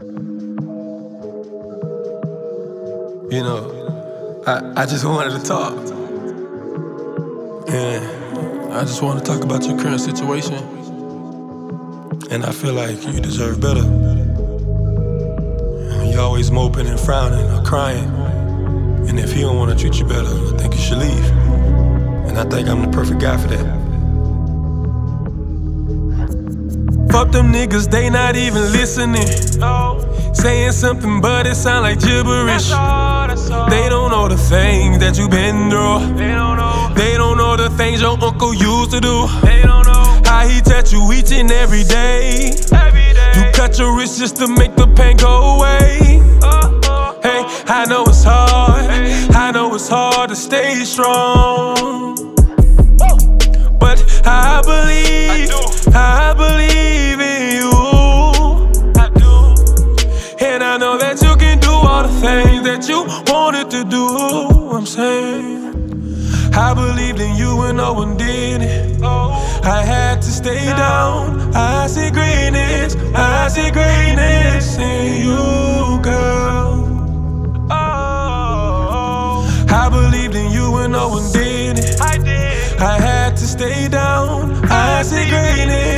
You know, I, I just wanted to talk. And I just want to talk about your current situation. And I feel like you deserve better. You're always moping and frowning or crying. And if he don't want to treat you better, I think you should leave. And I think I'm the perfect guy for that. Fuck them niggas, they not even listening. Saying something, but it sound like gibberish. They don't know the things that you been through. They don't know. They don't know the things your uncle used to do. They don't know. How he touch you each and every day. Every day. You cut your wrist just to make the pain go away. Hey, I know it's hard. I know it's hard to stay strong. But I believe, I that you wanted to do. I'm saying, I believed in you when no one did it. I had to stay down. I see greatness, I see greatness in you, girl. oh, I believed in you when no one did it. I did. I had to stay down. I see greatness,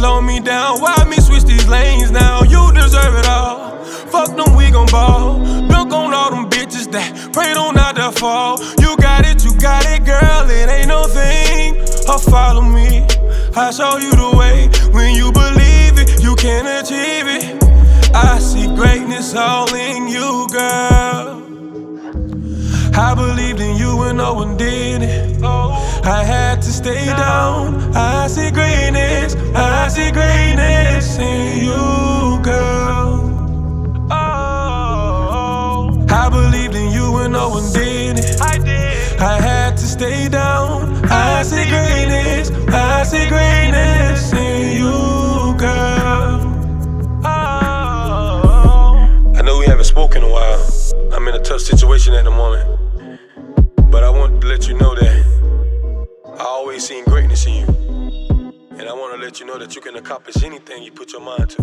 slow me down. Why me switch these lanes now? You deserve it all. Fuck them, we gon' ball. Look on all them bitches that pray don't not to fall. You got it, you got it, girl. It ain't no thing. Or follow me. I show you the way. When you believe it, you can achieve it. I see greatness all in you, girl. I believed in you when no one did it. oh, I had to stay down. I see greatness, Spoken in a while. I'm in a tough situation at the moment. But I want to let you know that I always seen greatness in you. And I want to let you know that you can accomplish anything you put your mind to.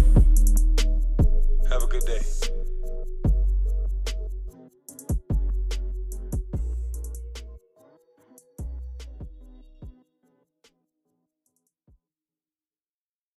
Have a good day.